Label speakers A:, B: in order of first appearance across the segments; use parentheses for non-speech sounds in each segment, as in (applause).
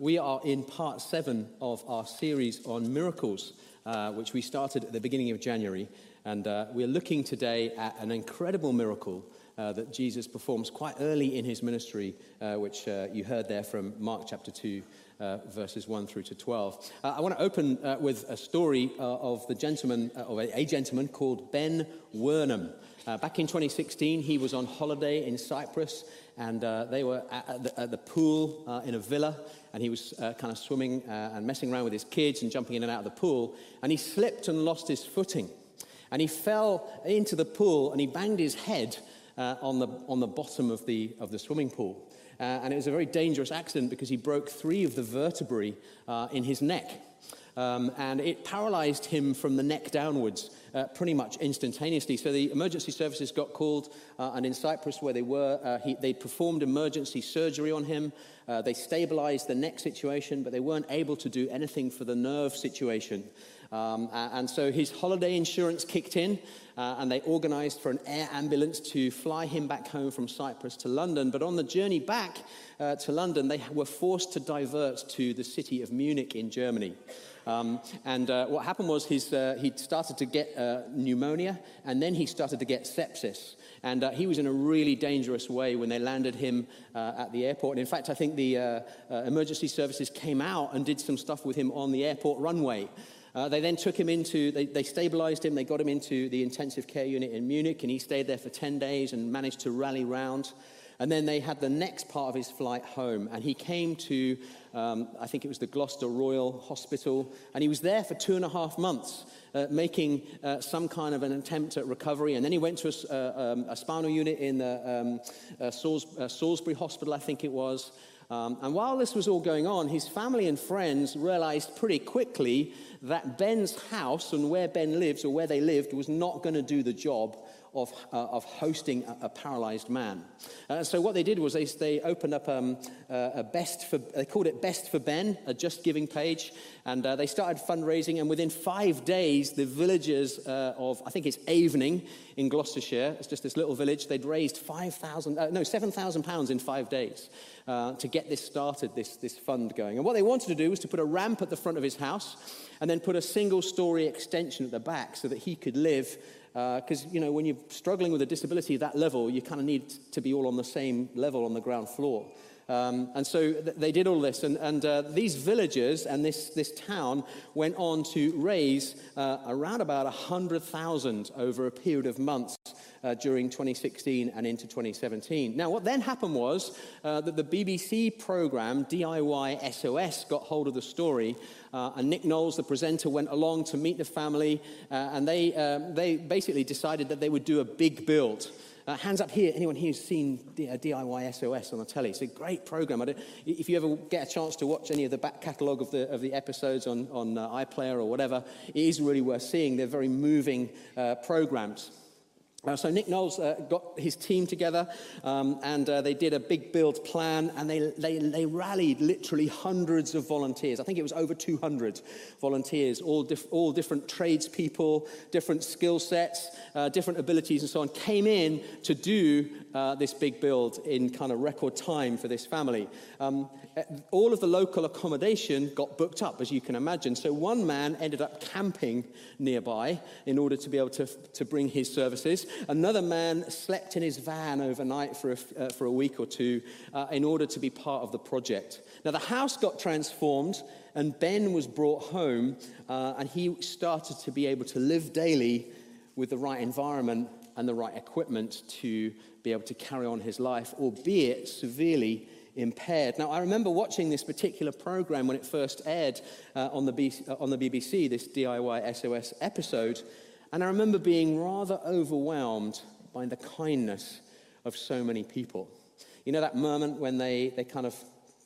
A: We are in part seven of our series on miracles, uh, which we started at the beginning of January. And uh, we're looking today at an incredible miracle uh, that Jesus performs quite early in his ministry, uh, which uh, you heard there from Mark chapter 2, uh, verses 1 through to 12. I want to open with a story of the gentleman, of a, a, gentleman called Ben Wernham. back in 2016, he was on holiday in Cyprus and uh, they were at, at, the, at the, pool uh, in a villa, and he was uh, kind of swimming uh, and messing around with his kids and jumping in and out of the pool, and he slipped and lost his footing. And he fell into the pool and he banged his head uh, on, the, on the bottom of the, of the swimming pool. Uh, and it was a very dangerous accident because he broke three of the vertebrae in his neck. Um, and it paralyzed him from the neck downwards uh, pretty much instantaneously. So the emergency services got called, uh, and in Cyprus, where they were, uh, he, they performed emergency surgery on him. Uh, they stabilized the neck situation, but they weren't able to do anything for the nerve situation. Um, and so his holiday insurance kicked in, uh, and they organized for an air ambulance to fly him back home from Cyprus to London. But on the journey back uh, to London, they were forced to divert to the city of Munich in Germany. Um, and uh, what happened was his, uh, he started to get uh, pneumonia, and then he started to get sepsis. And uh, he was in a really dangerous way when they landed him at the airport. And in fact, I think the emergency services came out and did some stuff with him on the airport runway. They then took him into, they, they stabilized him, they got him into the intensive care unit in Munich, and he stayed there for 10 days and managed to rally round. And then they had the next part of his flight home, and he came to, um, I think it was the Gloucester Royal Hospital, and he was there for two and a half months. Uh, making uh, some kind of an attempt at recovery. And then he went to a, uh, um, a spinal unit in the um, uh, uh, Salisbury Hospital, I think it was. Um, and while this was all going on, his family and friends realized pretty quickly that Ben's house and where Ben lives, or where they lived, was not going to do the job of, uh, of hosting a, a paralyzed man. Uh, so what they did was they, they opened up um, uh, a best for, they called it Best for Ben, a just giving page, and uh, they started fundraising. And within five days, the villagers uh, of, I think it's Avening in Gloucestershire, it's just this little village, they'd raised 5,000, uh, no, 7,000 pounds in five days. to get this started, this, this fund going. And what they wanted to do was to put a ramp at the front of his house and then put a single story extension at the back so that he could live because, uh, you know, when you're struggling with a disability at that level, you kind of need to be all on the same level on the ground floor. Um, and so th- they did all this. And, and uh, these villagers and this, this town went on to raise uh, around about 100,000 over a period of months uh, during 2016 and into 2017. Now, what then happened was uh, that the BBC program DIY SOS got hold of the story, uh, and Nick Knowles, the presenter, went along to meet the family, uh, and they, um, they basically decided that they would do a big build. Uh, hands up here, anyone who's seen DIY SOS on the telly? It's a great program. if you ever get a chance to watch any of the back catalogue of the, of the episodes on, on uh, iPlayer or whatever, it is really worth seeing. They're very moving uh, programs. Uh, so Nick Knowles uh, got his team together um, and uh, they did a big build plan and they, they, they, rallied literally hundreds of volunteers. I think it was over 200 volunteers, all, all different tradespeople, different skill sets, uh, different abilities and so on, came in to do uh, this big build in kind of record time for this family. Um, uh, all of the local accommodation got booked up, as you can imagine. So one man ended up camping nearby in order to be able to, to bring his services. Another man slept in his van overnight for a, uh, for a week or two uh, in order to be part of the project. Now, the house got transformed, and Ben was brought home, uh, and he started to be able to live daily with the right environment and the right equipment to be able to carry on his life, albeit severely impaired. Now, I remember watching this particular program when it first aired uh, on, the B- uh, on the BBC, this DIY SOS episode, and I remember being rather overwhelmed by the kindness of so many people. You know that moment when they, they kind of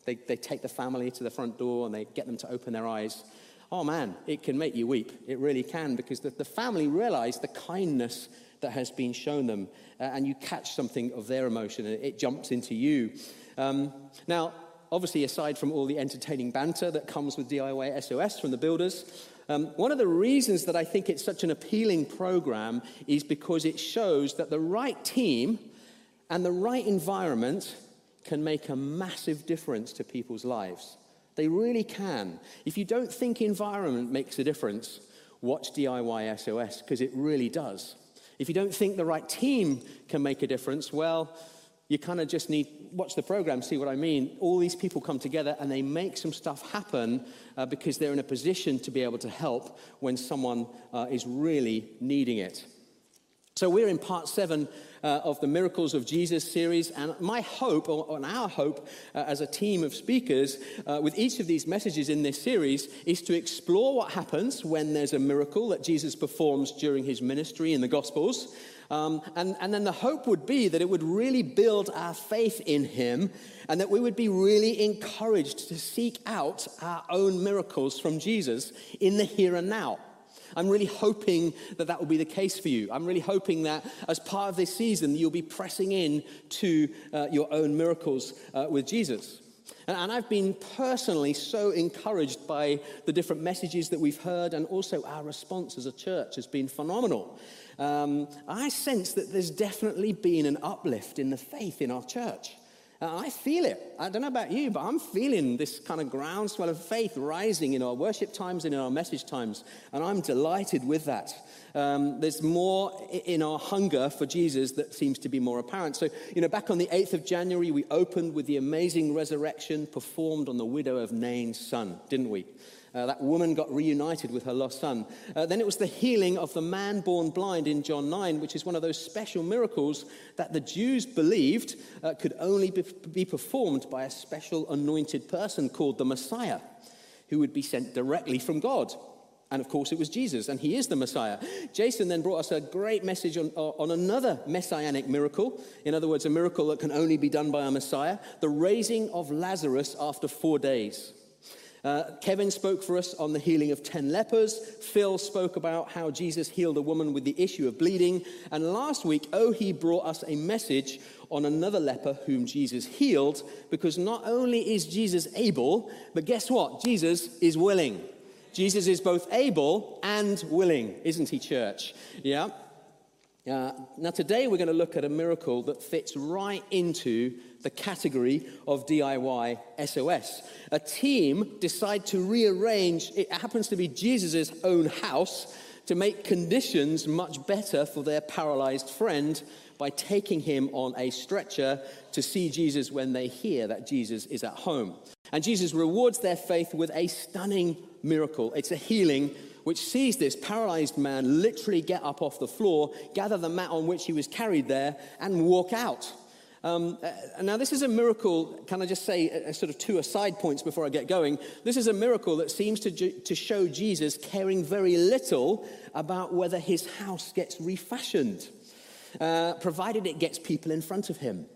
A: they, they take the family to the front door and they get them to open their eyes. Oh man, it can make you weep. It really can because the, the family realize the kindness that has been shown them uh, and you catch something of their emotion and it jumps into you. Um, now, obviously, aside from all the entertaining banter that comes with DIY SOS from the builders, um, one of the reasons that I think it's such an appealing program is because it shows that the right team and the right environment can make a massive difference to people's lives. They really can. If you don't think environment makes a difference, watch DIY SOS because it really does. If you don't think the right team can make a difference, well, you kind of just need watch the program see what i mean. All these people come together and they make some stuff happen uh, because they're in a position to be able to help when someone uh, is really needing it. So we're in part seven uh, of the Miracles of Jesus series. And my hope, or, or our hope uh, as a team of speakers uh, with each of these messages in this series, is to explore what happens when there's a miracle that Jesus performs during his ministry in the Gospels. Um, and, and then the hope would be that it would really build our faith in him and that we would be really encouraged to seek out our own miracles from Jesus in the here and now. I'm really hoping that that will be the case for you. I'm really hoping that as part of this season, you'll be pressing in to uh, your own miracles uh, with Jesus. And, and I've been personally so encouraged by the different messages that we've heard, and also our response as a church has been phenomenal. Um, I sense that there's definitely been an uplift in the faith in our church. I feel it. I don't know about you, but I'm feeling this kind of groundswell of faith rising in our worship times and in our message times. And I'm delighted with that. Um, there's more in our hunger for Jesus that seems to be more apparent. So, you know, back on the 8th of January, we opened with the amazing resurrection performed on the widow of Nain's son, didn't we? Uh, that woman got reunited with her lost son. Uh, then it was the healing of the man born blind in John 9, which is one of those special miracles that the Jews believed uh, could only be, be performed by a special anointed person called the Messiah, who would be sent directly from God. And of course, it was Jesus, and he is the Messiah. Jason then brought us a great message on, on another messianic miracle. In other words, a miracle that can only be done by a Messiah the raising of Lazarus after four days. Uh, Kevin spoke for us on the healing of 10 lepers. Phil spoke about how Jesus healed a woman with the issue of bleeding. And last week, Ohi brought us a message on another leper whom Jesus healed because not only is Jesus able, but guess what? Jesus is willing. Jesus is both able and willing, isn't he, church? Yeah. Uh, now, today we're going to look at a miracle that fits right into the category of DIY SOS. A team decide to rearrange, it happens to be Jesus' own house, to make conditions much better for their paralyzed friend by taking him on a stretcher to see Jesus when they hear that Jesus is at home. And Jesus rewards their faith with a stunning miracle. It's a healing which sees this paralyzed man literally get up off the floor, gather the mat on which he was carried there, and walk out. Um, uh, now, this is a miracle. Can I just say, uh, sort of two aside points before I get going? This is a miracle that seems to, to show Jesus caring very little about whether his house gets refashioned, uh, provided it gets people in front of him.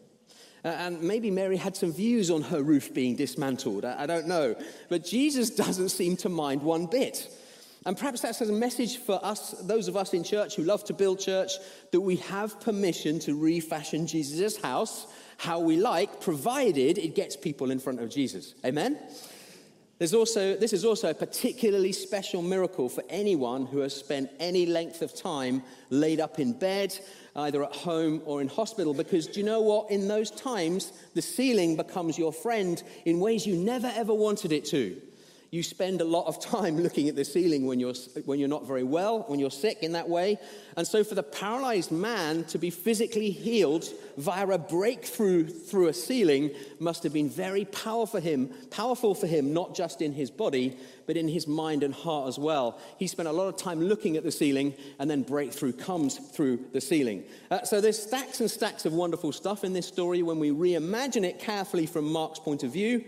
A: Uh, and maybe Mary had some views on her roof being dismantled. I, I don't know. But Jesus (laughs) doesn't seem to mind one bit. And perhaps that's a message for us, those of us in church who love to build church, that we have permission to refashion Jesus' house how we like, provided it gets people in front of Jesus. Amen? There's also, this is also a particularly special miracle for anyone who has spent any length of time laid up in bed, either at home or in hospital, because do you know what? In those times, the ceiling becomes your friend in ways you never ever wanted it to. You spend a lot of time (laughs) looking at the ceiling when you're, when you're not very well, when you're sick in that way. And so, for the paralyzed man to be physically healed via a breakthrough through a ceiling must have been very powerful for him, powerful for him, not just in his body, but in his mind and heart as well. He spent a lot of time looking at the ceiling, and then breakthrough comes through the ceiling. Uh, so, there's stacks and stacks of wonderful stuff in this story when we reimagine it carefully from Mark's point of view.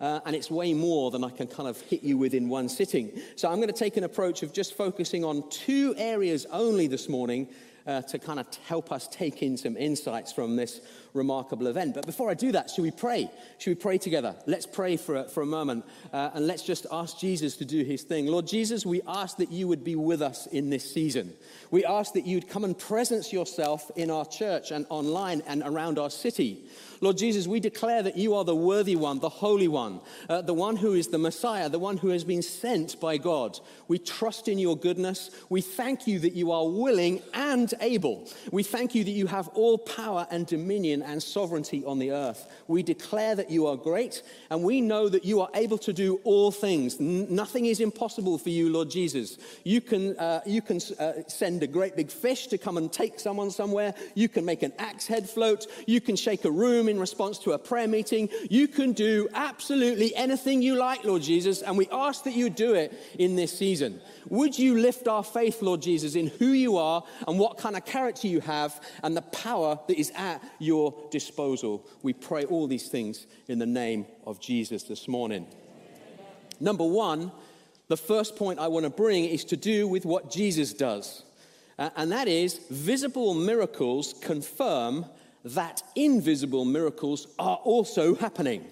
A: Uh, and it's way more than I can kind of hit you with in one sitting. So I'm going to take an approach of just focusing on two areas only this morning uh, to kind of help us take in some insights from this remarkable event. But before I do that, should we pray? Should we pray together? Let's pray for a, for a moment uh, and let's just ask Jesus to do his thing. Lord Jesus, we ask that you would be with us in this season. We ask that you'd come and presence yourself in our church and online and around our city. Lord Jesus, we declare that you are the worthy one, the holy one, uh, the one who is the Messiah, the one who has been sent by God. We trust in your goodness. We thank you that you are willing and able. We thank you that you have all power and dominion and sovereignty on the earth. We declare that you are great, and we know that you are able to do all things. N- nothing is impossible for you, Lord Jesus. You can, uh, you can uh, send a great big fish to come and take someone somewhere. You can make an axe head float. You can shake a room in response to a prayer meeting. You can do absolutely anything you like, Lord Jesus, and we ask that you do it in this season. Would you lift our faith, Lord Jesus, in who you are and what kind of character you have and the power that is at your disposal? We pray all these things in the name of Jesus this morning. Number one, the first point I want to bring is to do with what Jesus does. Uh, and that is visible miracles confirm that invisible miracles are also happening.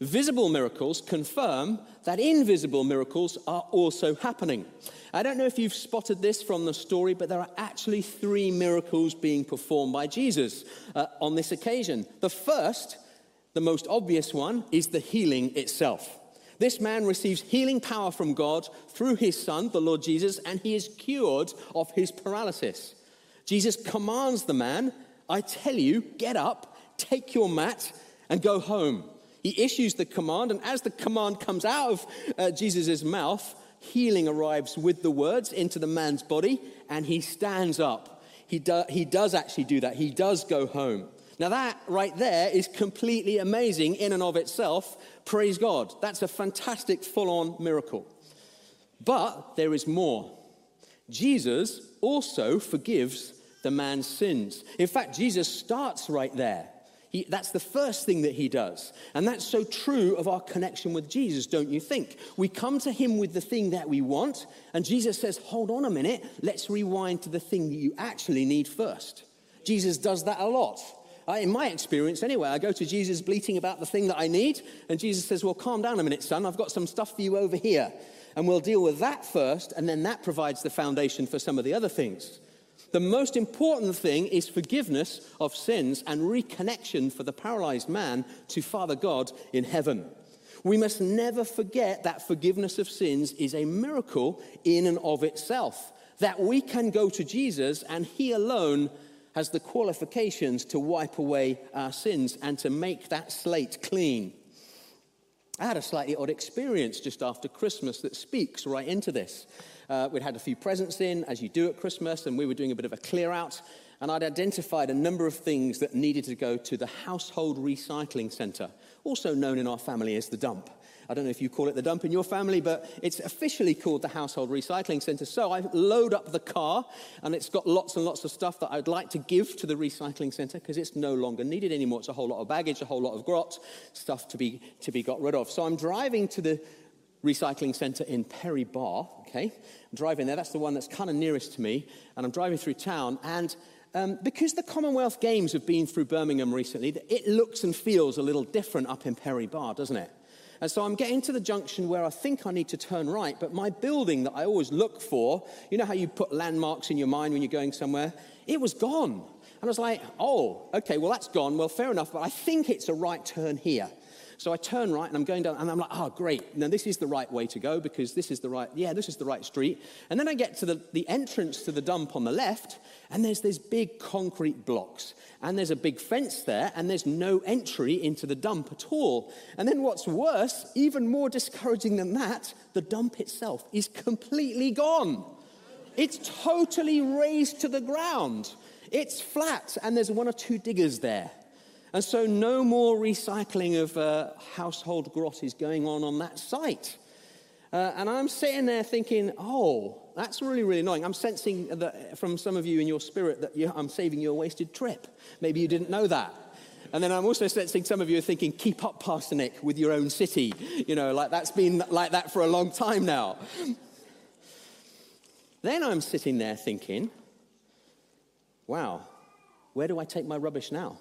A: Visible miracles confirm that invisible miracles are also happening. I don't know if you've spotted this from the story, but there are actually three miracles being performed by Jesus uh, on this occasion. The first, the most obvious one, is the healing itself. This man receives healing power from God through his son, the Lord Jesus, and he is cured of his paralysis. Jesus commands the man, I tell you, get up, take your mat, and go home. He issues the command, and as the command comes out of uh, Jesus' mouth, healing arrives with the words into the man's body, and he stands up. He, do, he does actually do that. He does go home. Now, that right there is completely amazing in and of itself. Praise God. That's a fantastic full on miracle. But there is more. Jesus also forgives the man's sins. In fact, Jesus starts right there. He, that's the first thing that he does. And that's so true of our connection with Jesus, don't you think? We come to him with the thing that we want, and Jesus says, Hold on a minute, let's rewind to the thing that you actually need first. Jesus does that a lot. I, in my experience, anyway, I go to Jesus bleating about the thing that I need, and Jesus says, Well, calm down a minute, son, I've got some stuff for you over here. And we'll deal with that first, and then that provides the foundation for some of the other things. The most important thing is forgiveness of sins and reconnection for the paralyzed man to Father God in heaven. We must never forget that forgiveness of sins is a miracle in and of itself. That we can go to Jesus and He alone has the qualifications to wipe away our sins and to make that slate clean. I had a slightly odd experience just after Christmas that speaks right into this. Uh, we'd had a few presents in, as you do at Christmas, and we were doing a bit of a clear out. And I'd identified a number of things that needed to go to the household recycling centre, also known in our family as the dump. I don't know if you call it the dump in your family, but it's officially called the Household Recycling Centre. So I load up the car, and it's got lots and lots of stuff that I'd like to give to the recycling centre because it's no longer needed anymore. It's a whole lot of baggage, a whole lot of grot, stuff to be, to be got rid of. So I'm driving to the recycling centre in Perry Barr. okay? I'm driving there, that's the one that's kind of nearest to me, and I'm driving through town, and um, because the Commonwealth Games have been through Birmingham recently, it looks and feels a little different up in Perry Barr, doesn't it? And so I'm getting to the junction where I think I need to turn right, but my building that I always look for, you know how you put landmarks in your mind when you're going somewhere? It was gone. And I was like, oh, okay, well, that's gone. Well, fair enough, but I think it's a right turn here. So I turn right and I'm going down and I'm like, oh, great. Now this is the right way to go because this is the right, yeah, this is the right street. And then I get to the, the entrance to the dump on the left and there's these big concrete blocks. And there's a big fence there and there's no entry into the dump at all. And then what's worse, even more discouraging than that, the dump itself is completely gone. It's totally razed to the ground. It's flat and there's one or two diggers there. And so, no more recycling of uh, household grot is going on on that site. Uh, and I'm sitting there thinking, oh, that's really, really annoying. I'm sensing that from some of you in your spirit that you, I'm saving you a wasted trip. Maybe you didn't know that. And then I'm also sensing some of you are thinking, keep up, Pastor Nick, with your own city. You know, like that's been like that for a long time now. then I'm sitting there thinking, wow, where do I take my rubbish now?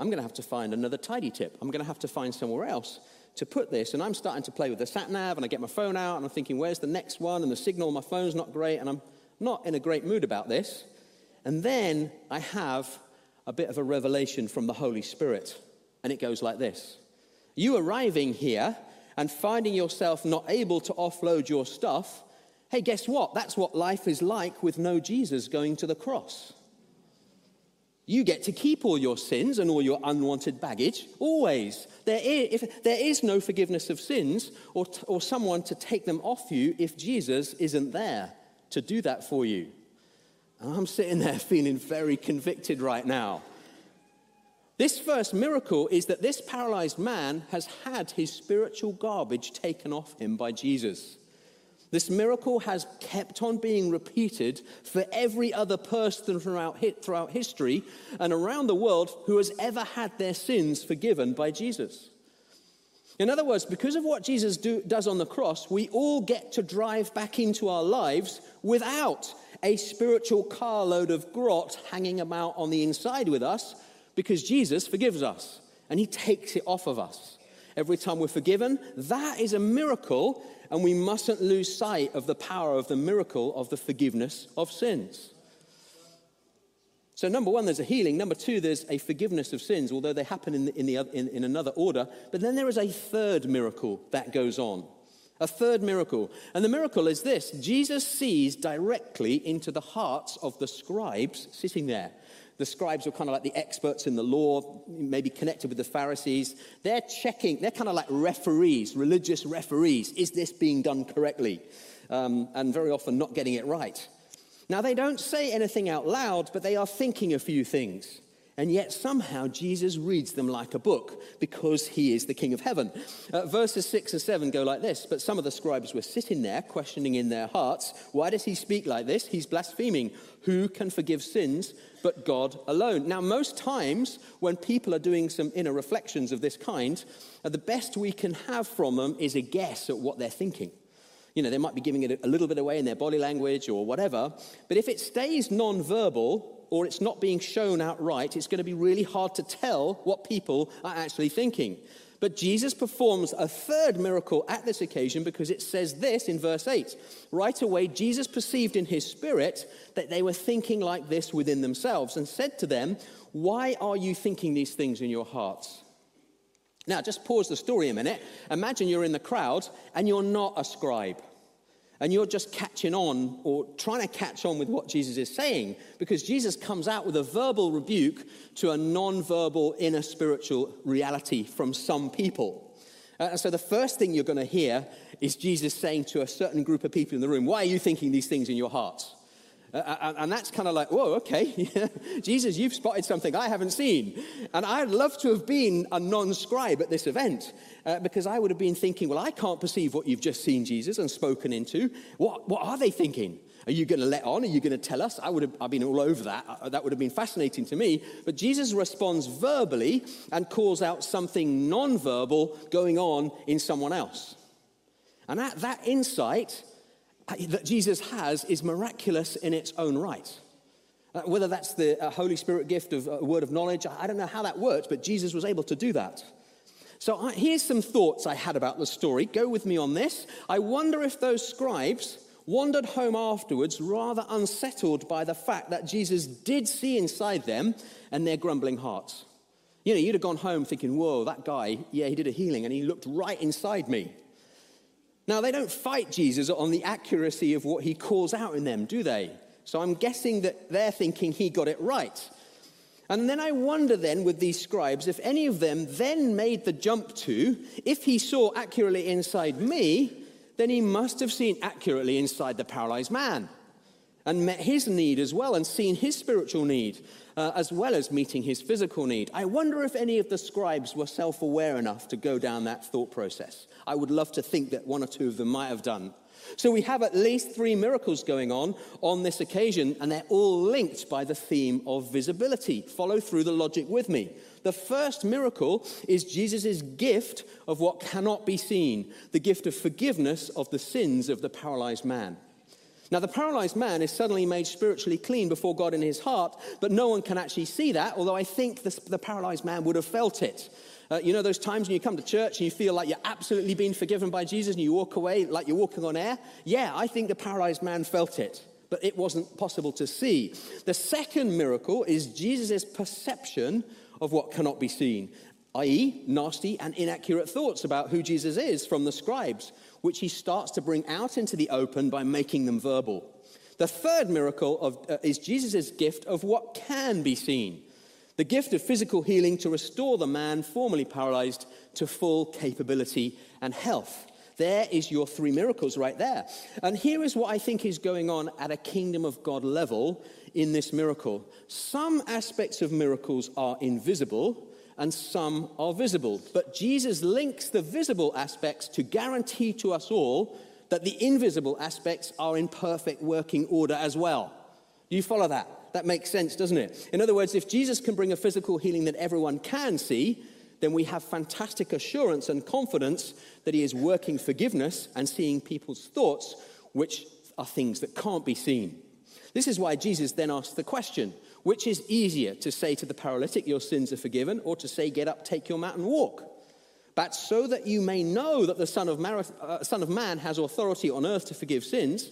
A: I'm going to have to find another tidy tip. I'm going to have to find somewhere else to put this. And I'm starting to play with the sat nav, and I get my phone out, and I'm thinking, where's the next one? And the signal on my phone's not great, and I'm not in a great mood about this. And then I have a bit of a revelation from the Holy Spirit. And it goes like this You arriving here and finding yourself not able to offload your stuff, hey, guess what? That's what life is like with no Jesus going to the cross. You get to keep all your sins and all your unwanted baggage, always. There is, if, there is no forgiveness of sins or, or someone to take them off you if Jesus isn't there to do that for you. And I'm sitting there (laughs) feeling very convicted right now. This first miracle is that this paralyzed man has had his spiritual garbage taken off him by Jesus. This miracle has kept on being repeated for every other person throughout, throughout history and around the world who has ever had their sins forgiven by Jesus. In other words, because of what Jesus do, does on the cross, we all get to drive back into our lives without a spiritual carload of grot hanging about on the inside with us because Jesus forgives us and he takes it off of us. Every time we're forgiven, that is a miracle and we mustn't lose sight of the power of the miracle of the forgiveness of sins. So, number one, there's a healing. Number two, there's a forgiveness of sins, although they happen in, the, in, the, in, in another order. But then there is a third miracle that goes on. A third miracle. And the miracle is this Jesus sees directly into the hearts of the scribes sitting there. The scribes were kind of like the experts in the law, maybe connected with the Pharisees. They're checking, they're kind of like referees, religious referees. Is this being done correctly? Um, and very often not getting it right. Now, they don't say anything out loud, but they are thinking a few things. And yet, somehow, Jesus reads them like a book because he is the King of heaven. Uh, verses 6 and 7 go like this But some of the scribes were sitting there, questioning in their hearts, Why does he speak like this? He's blaspheming. Who can forgive sins but God alone? Now, most times when people are doing some inner reflections of this kind, uh, the best we can have from them is a guess at what they're thinking. You know, they might be giving it a little bit away in their body language or whatever, but if it stays non-verbal, or it's not being shown outright, it's going to be really hard to tell what people are actually thinking. But Jesus performs a third miracle at this occasion because it says this in verse 8. Right away, Jesus perceived in his spirit that they were thinking like this within themselves and said to them, Why are you thinking these things in your hearts? Now, just pause the story a minute. Imagine you're in the crowd and you're not a scribe and you're just catching on or trying to catch on with what Jesus is saying because Jesus comes out with a verbal rebuke to a non-verbal inner spiritual reality from some people. Uh, so the first thing you're going to hear is Jesus saying to a certain group of people in the room, Why are you thinking these things in your hearts? Uh, uh, and that's kind of like, whoa, okay. (laughs) Jesus, you've spotted something I haven't seen. And I'd love to have been a non scribe at this event uh, because I would have been thinking, well, I can't perceive what you've just seen, Jesus, and spoken into. What, what are they thinking? Are you going to let on? Are you going to tell us? I would have I've been all over that. Uh, that would have been fascinating to me. But Jesus responds verbally and calls out something non-verbal going on in someone else. And at that insight that Jesus has is miraculous in its own right. Uh, whether that's the uh, Holy Spirit gift of a uh, word of knowledge, I don't know how that works, but Jesus was able to do that. So I, here's some thoughts I had about the story. Go with me on this. I wonder if those scribes wandered home afterwards rather unsettled by the fact that Jesus did see inside them and their grumbling hearts. You know, you'd have gone home thinking, whoa, that guy, yeah, he did a healing and he looked right inside me. Now, they don't fight Jesus on the accuracy of what he calls out in them, do they? So I'm guessing that they're thinking he got it right. And then I wonder then with these scribes if any of them then made the jump to, if he saw accurately inside me, then he must have seen accurately inside the paralyzed man and met his need as well and seen his spiritual need uh, as well as meeting his physical need. I wonder if any of the scribes were self aware enough to go down that thought process. I would love to think that one or two of them might have done. So we have at least three miracles going on on this occasion, and they're all linked by the theme of visibility. Follow through the logic with me. The first miracle is Jesus' gift of what cannot be seen, the gift of forgiveness of the sins of the paralyzed man. Now, the paralyzed man is suddenly made spiritually clean before God in his heart, but no one can actually see that, although I think the, the paralyzed man would have felt it. Uh, you know those times when you come to church and you feel like you're absolutely being forgiven by Jesus and you walk away like you're walking on air? Yeah, I think the paralyzed man felt it. but it wasn't possible to see. The second miracle is Jesus' perception of what cannot be seen, i.e., nasty and inaccurate thoughts about who Jesus is from the scribes, which he starts to bring out into the open by making them verbal. The third miracle of, uh, is Jesus' gift of what can be seen the gift of physical healing to restore the man formerly paralyzed to full capability and health. There is your three miracles right there. And here is what I think is going on at a kingdom of God level in this miracle. Some aspects of miracles are invisible and some are visible. But Jesus links the visible aspects to guarantee to us all that the invisible aspects are in perfect working order as well. You follow that? That makes sense, doesn't it? In other words, if Jesus can bring a physical healing that everyone can see, then we have fantastic assurance and confidence that he is working forgiveness and seeing people's thoughts, which are things that can't be seen. This is why Jesus then asked the question which is easier to say to the paralytic, Your sins are forgiven, or to say, Get up, take your mat, and walk? But so that you may know that the Son of, Mar- uh, Son of Man has authority on earth to forgive sins,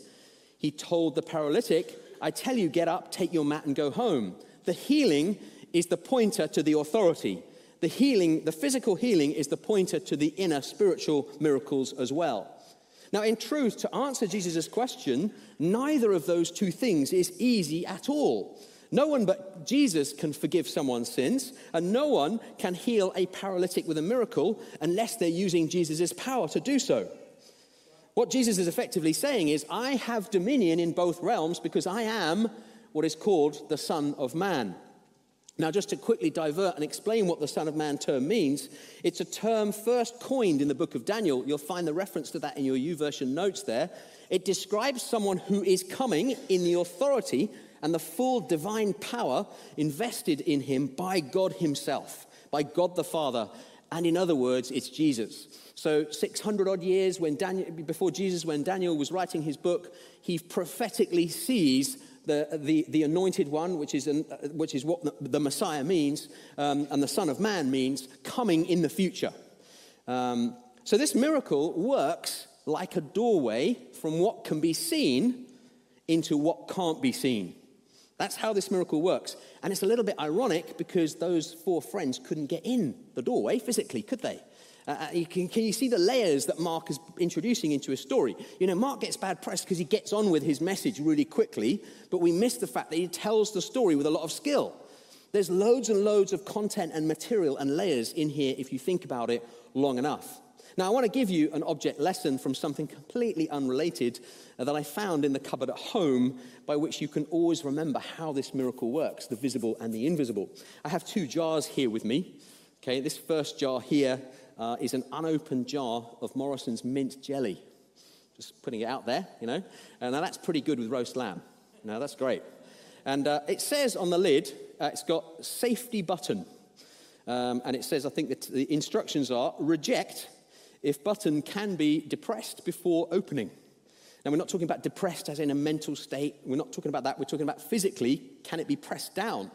A: he told the paralytic, I tell you, get up, take your mat, and go home. The healing is the pointer to the authority. The healing, the physical healing, is the pointer to the inner spiritual miracles as well. Now, in truth, to answer Jesus' question, neither of those two things is easy at all. No one but Jesus can forgive someone's sins, and no one can heal a paralytic with a miracle unless they're using Jesus' power to do so. What Jesus is effectively saying is, I have dominion in both realms because I am what is called the Son of Man. Now, just to quickly divert and explain what the Son of Man term means, it's a term first coined in the book of Daniel. You'll find the reference to that in your YouVersion notes there. It describes someone who is coming in the authority and the full divine power invested in him by God Himself, by God the Father. And in other words, it's Jesus. So 600 odd years when Daniel, before Jesus, when Daniel was writing his book, he prophetically sees the, the, the anointed one, which is, an, which is what the, Messiah means, um, and the Son of Man means, coming in the future. Um, so this miracle works like a doorway from what can be seen into what can't be seen. That's how this miracle works. And it's a little bit ironic because those four friends couldn't get in the doorway physically, could they? Uh, uh, you can, can you see the layers that Mark is introducing into his story? You know, Mark gets bad press because he gets on with his message really quickly, but we miss the fact that he tells the story with a lot of skill. There's loads and loads of content and material and layers in here if you think about it long enough. Now, I want to give you an object lesson from something completely unrelated uh, that I found in the cupboard at home, by which you can always remember how this miracle works the visible and the invisible. I have two jars here with me. Okay, this first jar here uh, is an unopened jar of Morrison's mint jelly. Just putting it out there, you know. And now that's pretty good with roast lamb. Now that's great. And uh, it says on the lid, uh, it's got safety button. Um, and it says, I think the instructions are reject if button can be depressed before opening. Now, we're not talking about depressed as in a mental state. We're not talking about that. We're talking about physically, can it be pressed down?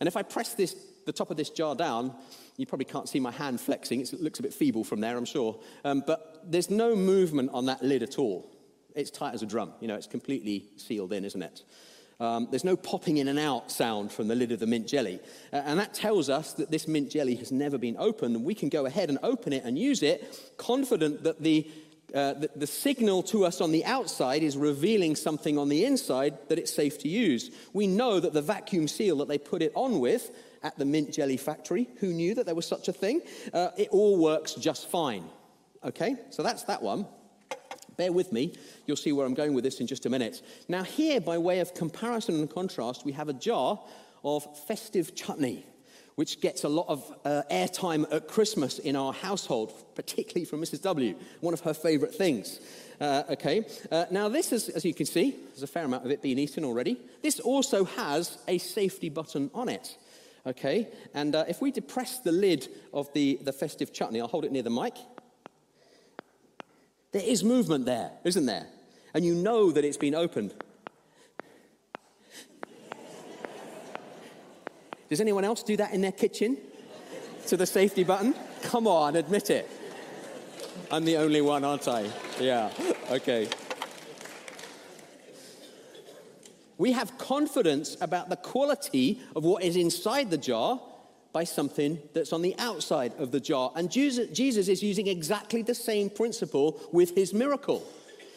A: And if I press this, the top of this jar down, you probably can't see my hand flexing. It looks a bit feeble from there, I'm sure. Um, but there's no movement on that lid at all. It's tight as a drum. You know, it's completely sealed in, isn't it? Um, there's no popping in and out sound from the lid of the mint jelly. Uh, and that tells us that this mint jelly has never been opened, and we can go ahead and open it and use it, confident that the, uh, the, the signal to us on the outside is revealing something on the inside that it's safe to use. We know that the vacuum seal that they put it on with at the mint jelly factory, who knew that there was such a thing, uh, it all works just fine. Okay, so that's that one. Bear with me. You'll see where I'm going with this in just a minute. Now, here, by way of comparison and contrast, we have a jar of festive chutney, which gets a lot of uh, airtime at Christmas in our household, particularly from Mrs. W., one of her favorite things. Uh, okay, uh, now this is, as you can see, there's a fair amount of it being eaten already. This also has a safety button on it. Okay, and uh, if we depress the lid of the, the festive chutney, I'll hold it near the mic. There is movement there, isn't there? And you know that it's been opened. Does anyone else do that in their kitchen? To the safety button? Come on, admit it. I'm the only one, aren't I? Yeah, okay. We have confidence about the quality of what is inside the jar by something that's on the outside of the jar. And Jesus is using exactly the same principle with his miracle.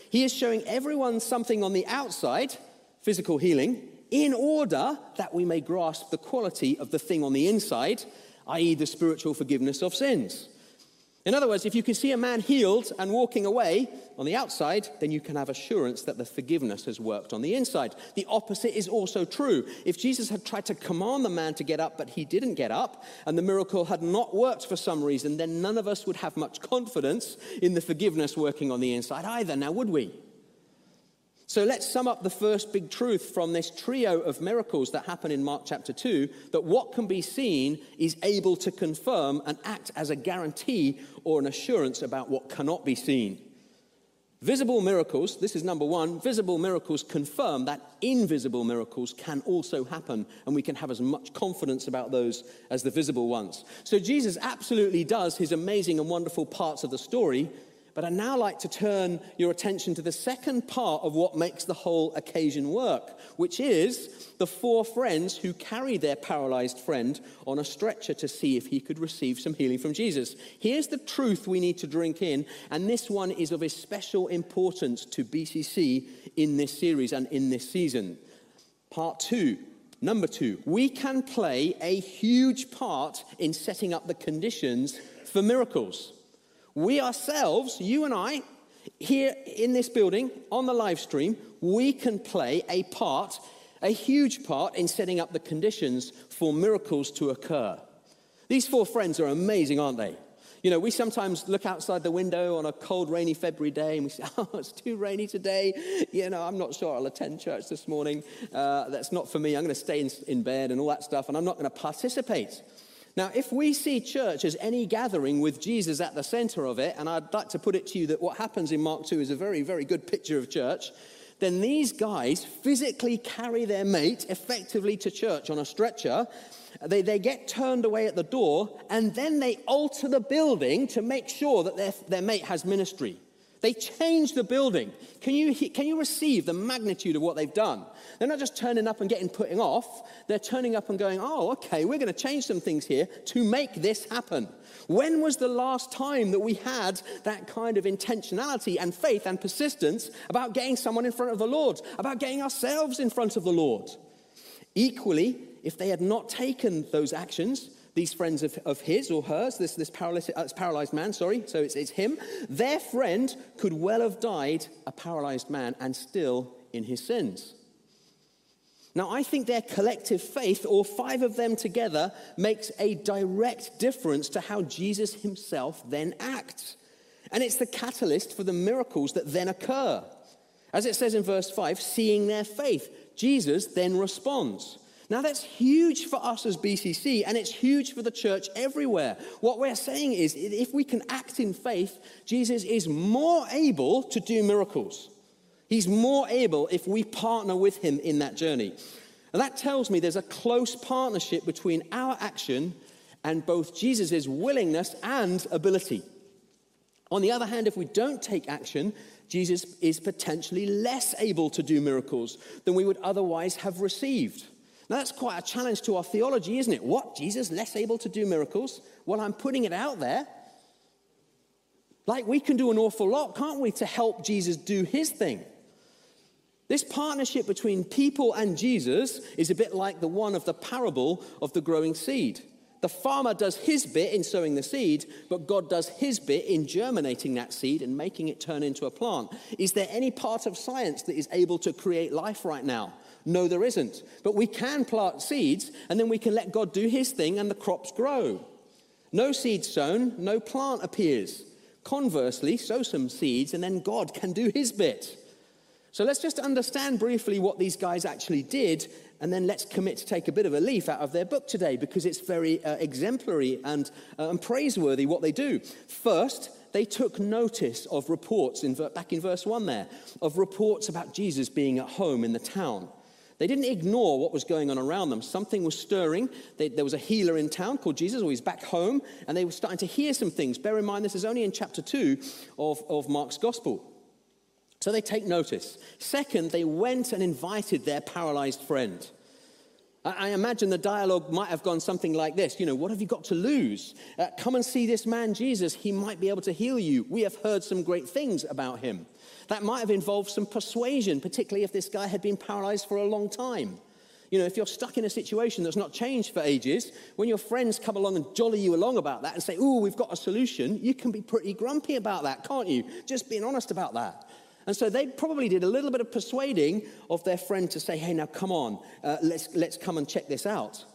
A: He is showing everyone something on the outside, physical healing, in order that we may grasp the quality of the thing on the inside, i.e., the spiritual forgiveness of sins. In other words, if you can see a man healed and walking away on the outside, then you can have assurance that the forgiveness has worked on the inside. The opposite is also true. If Jesus had tried to command the man to get up, but he didn't get up, and the miracle had not worked for some reason, then none of us would have much confidence in the forgiveness working on the inside either, now would we? So let's sum up the first big truth from this trio of miracles that happen in Mark chapter 2 that what can be seen is able to confirm and act as a guarantee or an assurance about what cannot be seen. Visible miracles, this is number one, visible miracles confirm that invisible miracles can also happen, and we can have as much confidence about those as the visible ones. So Jesus absolutely does his amazing and wonderful parts of the story, but I'd now like to turn your attention to the second part of what makes the whole occasion work, which is the four friends who carry their paralyzed friend on a stretcher to see if he could receive some healing from Jesus. Here's the truth we need to drink in, and this one is of especial importance to BCC in this series and in this season. Part two. Number two, we can play a huge part in setting up the conditions for miracles. We ourselves, you and I, here in this building, on the live stream, we can play a part, a huge part, in setting up the conditions for miracles to occur. These four friends are amazing, aren't they? You know, we sometimes look outside the window on a cold, rainy February day and we say, (laughs) Oh, it's too rainy today. You know, I'm not sure I'll attend church this morning. Uh, that's not for me. I'm going to stay in, in bed and all that stuff, and I'm not going to participate. Now, if we see church as any gathering with Jesus at the center of it, and I'd like to put it to you that what happens in Mark 2 is a very, very good picture of church, then these guys physically carry their mate effectively to church on a stretcher. They, they get turned away at the door, and then they alter the building to make sure that their, their mate has ministry. They change the building. Can you, can you receive the magnitude of what they've done? They're not just turning up and getting putting off. They're turning up and going, oh, okay, we're going to change some things here to make this happen. When was the last time that we had that kind of intentionality and faith and persistence about getting someone in front of the Lord, about getting ourselves in front of the Lord? Equally, if they had not taken those actions, these friends of, of his or hers, this, this paralyzed, uh, paralyzed man, sorry, so it's, it's him, their friend could well have died a paralyzed man and still in his sins. Now, I think their collective faith, or five of them together, makes a direct difference to how Jesus himself then acts. And it's the catalyst for the miracles that then occur. As it says in verse 5, seeing their faith, Jesus then responds. Now, that's huge for us as BCC, and it's huge for the church everywhere. What we're saying is if we can act in faith, Jesus is more able to do miracles. He's more able if we partner with him in that journey. And that tells me there's a close partnership between our action and both Jesus' willingness and ability. On the other hand, if we don't take action, Jesus is potentially less able to do miracles than we would otherwise have received. Now, that's quite a challenge to our theology, isn't it? What? Jesus less able to do miracles? Well, I'm putting it out there. Like, we can do an awful lot, can't we, to help Jesus do his thing? This partnership between people and Jesus is a bit like the one of the parable of the growing seed. The farmer does his bit in sowing the seed, but God does his bit in germinating that seed and making it turn into a plant. Is there any part of science that is able to create life right now? No, there isn't. But we can plant seeds and then we can let God do his thing and the crops grow. No seed sown, no plant appears. Conversely, sow some seeds and then God can do his bit. So let's just understand briefly what these guys actually did, and then let's commit to take a bit of a leaf out of their book today because it's very uh, exemplary and, uh, and praiseworthy what they do. First, they took notice of reports, in, back in verse 1 there, of reports about Jesus being at home in the town. They didn't ignore what was going on around them. Something was stirring. They, there was a healer in town called Jesus, or he's back home, and they were starting to hear some things. Bear in mind, this is only in chapter 2 of, of Mark's gospel. So they take notice. Second, they went and invited their paralyzed friend. I imagine the dialogue might have gone something like this You know, what have you got to lose? Uh, come and see this man, Jesus. He might be able to heal you. We have heard some great things about him. That might have involved some persuasion, particularly if this guy had been paralyzed for a long time. You know, if you're stuck in a situation that's not changed for ages, when your friends come along and jolly you along about that and say, Oh, we've got a solution, you can be pretty grumpy about that, can't you? Just being honest about that. And so they probably did a little bit of persuading of their friend to say, Hey, now come on, uh, let's, let's come and check this out.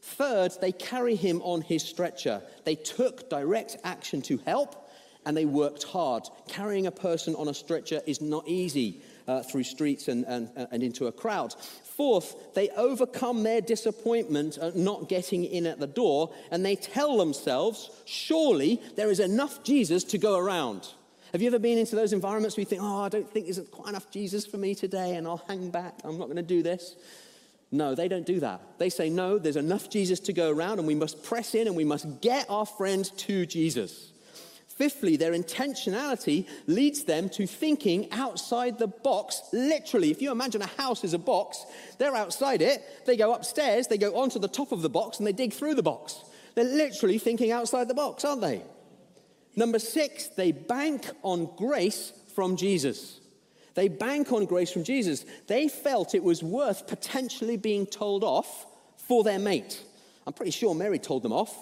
A: Third, they carry him on his stretcher. They took direct action to help and they worked hard. Carrying a person on a stretcher is not easy uh, through streets and, and, and into a crowd. Fourth, they overcome their disappointment at not getting in at the door and they tell themselves, surely there is enough Jesus to go around. Have you ever been into those environments where you think, oh, I don't think there's quite enough Jesus for me today and I'll hang back, I'm not going to do this? No, they don't do that. They say, no, there's enough Jesus to go around and we must press in and we must get our friends to Jesus. Fifthly, their intentionality leads them to thinking outside the box, literally. If you imagine a house is a box, they're outside it, they go upstairs, they go onto the top of the box, and they dig through the box. They're literally thinking outside the box, aren't they? Number six, they bank on grace from Jesus. They bank on grace from Jesus. They felt it was worth potentially being told off for their mate. I'm pretty sure Mary told them off.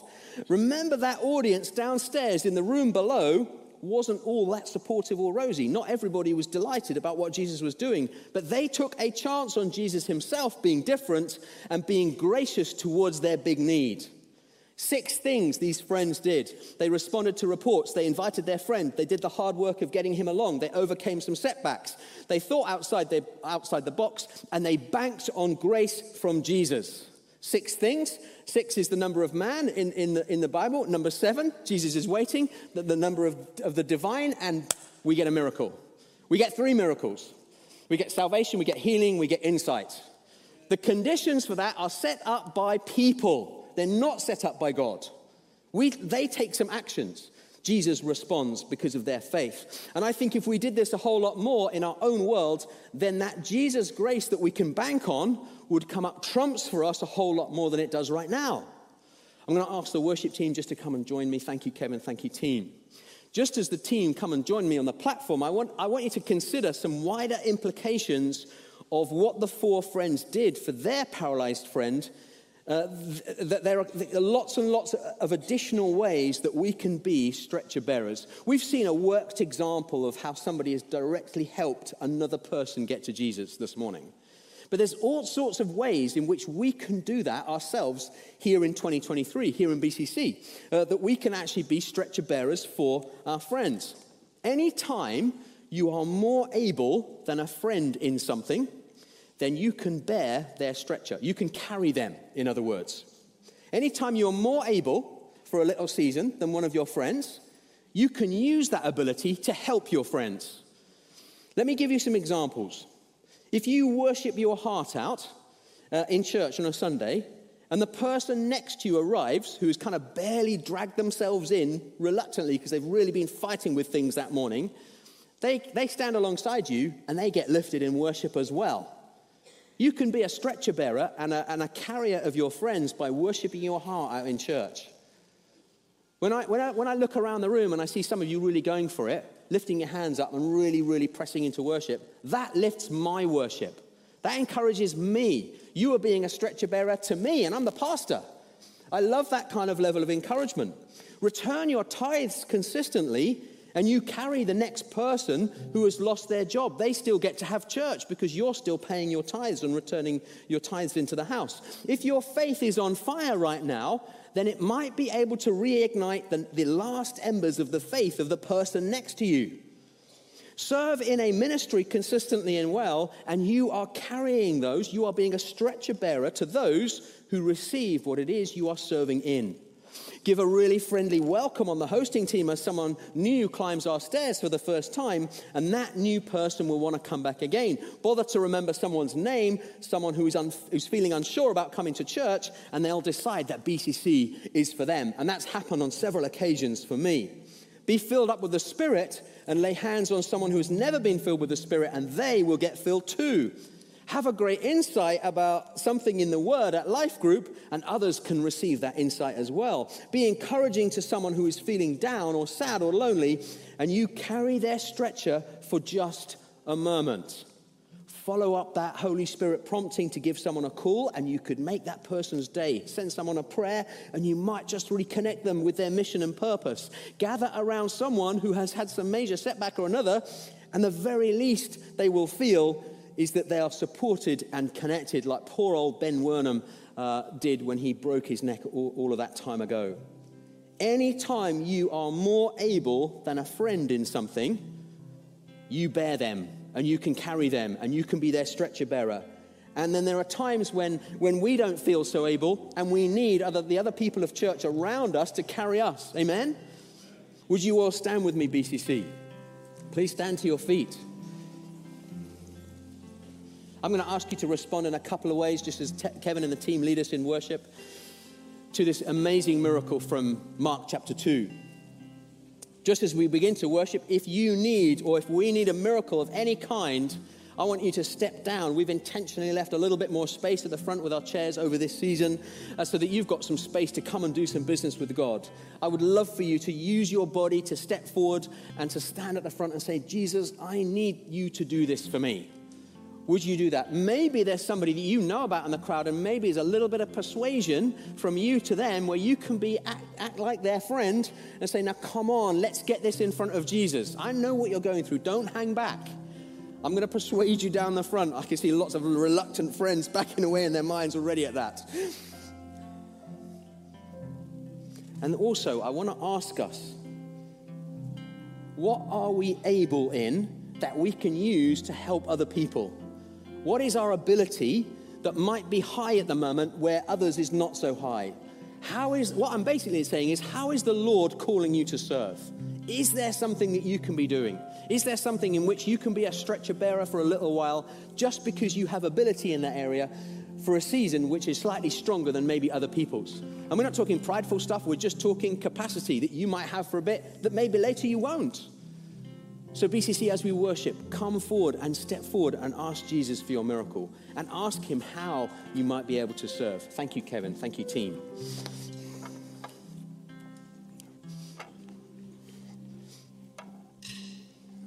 A: Remember that audience downstairs in the room below wasn't all that supportive or rosy. Not everybody was delighted about what Jesus was doing, but they took a chance on Jesus himself being different and being gracious towards their big need. Six things these friends did. They responded to reports. They invited their friend. They did the hard work of getting him along. They overcame some setbacks. They thought outside the, outside the box and they banked on grace from Jesus. Six things. Six is the number of man in, in, the, in the Bible. Number seven, Jesus is waiting, the, the number of, of the divine, and we get a miracle. We get three miracles. We get salvation, we get healing, we get insight. The conditions for that are set up by people, they're not set up by God. We, they take some actions. Jesus responds because of their faith. And I think if we did this a whole lot more in our own world, then that Jesus grace that we can bank on would come up trumps for us a whole lot more than it does right now. I'm going to ask the worship team just to come and join me. Thank you, Kevin. Thank you, team. Just as the team come and join me on the platform, I want, I want you to consider some wider implications of what the four friends did for their paralyzed friend uh, th- there are lots and lots of additional ways that we can be stretcher bearers. We've seen a worked example of how somebody has directly helped another person get to Jesus this morning. But there's all sorts of ways in which we can do that ourselves here in 2023, here in BCC, uh, that we can actually be stretcher bearers for our friends. Anytime you are more able than a friend in something, then you can bear their stretcher. You can carry them, in other words. Anytime you're more able for a little season than one of your friends, you can use that ability to help your friends. Let me give you some examples. If you worship your heart out uh, in church on a Sunday, and the person next to you arrives who's kind of barely dragged themselves in reluctantly because they've really been fighting with things that morning, they, they stand alongside you and they get lifted in worship as well. You can be a stretcher bearer and a, and a carrier of your friends by worshiping your heart out in church. When I, when, I, when I look around the room and I see some of you really going for it, lifting your hands up and really, really pressing into worship, that lifts my worship. That encourages me. You are being a stretcher bearer to me, and I'm the pastor. I love that kind of level of encouragement. Return your tithes consistently and you carry the next person who has lost their job. They still get to have church because you're still paying your tithes and returning your tithes into the house. If your faith is on fire right now, then it might be able to reignite the, the last embers of the faith of the person next to you. Serve in a ministry consistently and well, and you are carrying those. You are being a stretcher bearer to those who receive what it is you are serving in give a really friendly welcome on the hosting team as someone new climbs our stairs for the first time, and that new person will want to come back again. Bother to remember someone's name, someone who's, un- who's feeling unsure about coming to church, and they'll decide that BCC is for them. And that's happened on several occasions for me. Be filled up with the Spirit and lay hands on someone who has never been filled with the Spirit, and they will get filled too. Have a great insight about something in the Word at Life Group, and others can receive that insight as well. Be encouraging to someone who is feeling down or sad or lonely, and you carry their stretcher for just a moment follow up that Holy Spirit prompting to give someone a call, and you could make that person's day. Send someone a prayer, and you might just reconnect them with their mission and purpose. Gather around someone who has had some major setback or another, and the very least they will feel is that they are supported and connected, like poor old Ben Wernham uh, did when he broke his neck all, all of that time ago. Anytime you are more able than a friend in something, you bear them and you can carry them and you can be their stretcher bearer. And then there are times when, when we don't feel so able and we need other, the other people of church around us to carry us. Amen? Would you all stand with me, BCC? Please stand to your feet. I'm going to ask you to respond in a couple of ways, just as Te- Kevin and the team lead us in worship, to this amazing miracle from Mark chapter 2 just as we begin to worship, if you need or if we need a miracle of any kind, I want you to step down. We've intentionally left a little bit more space at the front with our chairs over this season uh, so that you've got some space to come and do some business with God. I would love for you to use your body to step forward and to stand at the front and say, Jesus, I need you to do this for me. Would you do that? Maybe there's somebody that you know about in the crowd, and maybe there's a little bit of persuasion from you to them where you can be act, act like their friend and say, Now come on, let's get this in front of Jesus. I know what you're going through. Don't hang back. I'm going to persuade you down the front. I can see lots of reluctant friends backing away in their minds already at that. And also, I want to ask us what are we able in that we can use to help other people? What is our ability that might be high at the moment where others is not so high? How is, what I'm basically saying is, how is the Lord calling you to serve? Is there something that you can be doing? Is there something in which you can be a stretcher bearer for a little while just because you have ability in that area for a season which is slightly stronger than maybe other people's? And we're not talking prideful stuff, we're just talking capacity that you might have for a bit that maybe later you won't. So, BCC, as we worship, come forward and step forward and ask Jesus for your miracle and ask him how you might be able to serve. Thank you, Kevin. Thank you, team.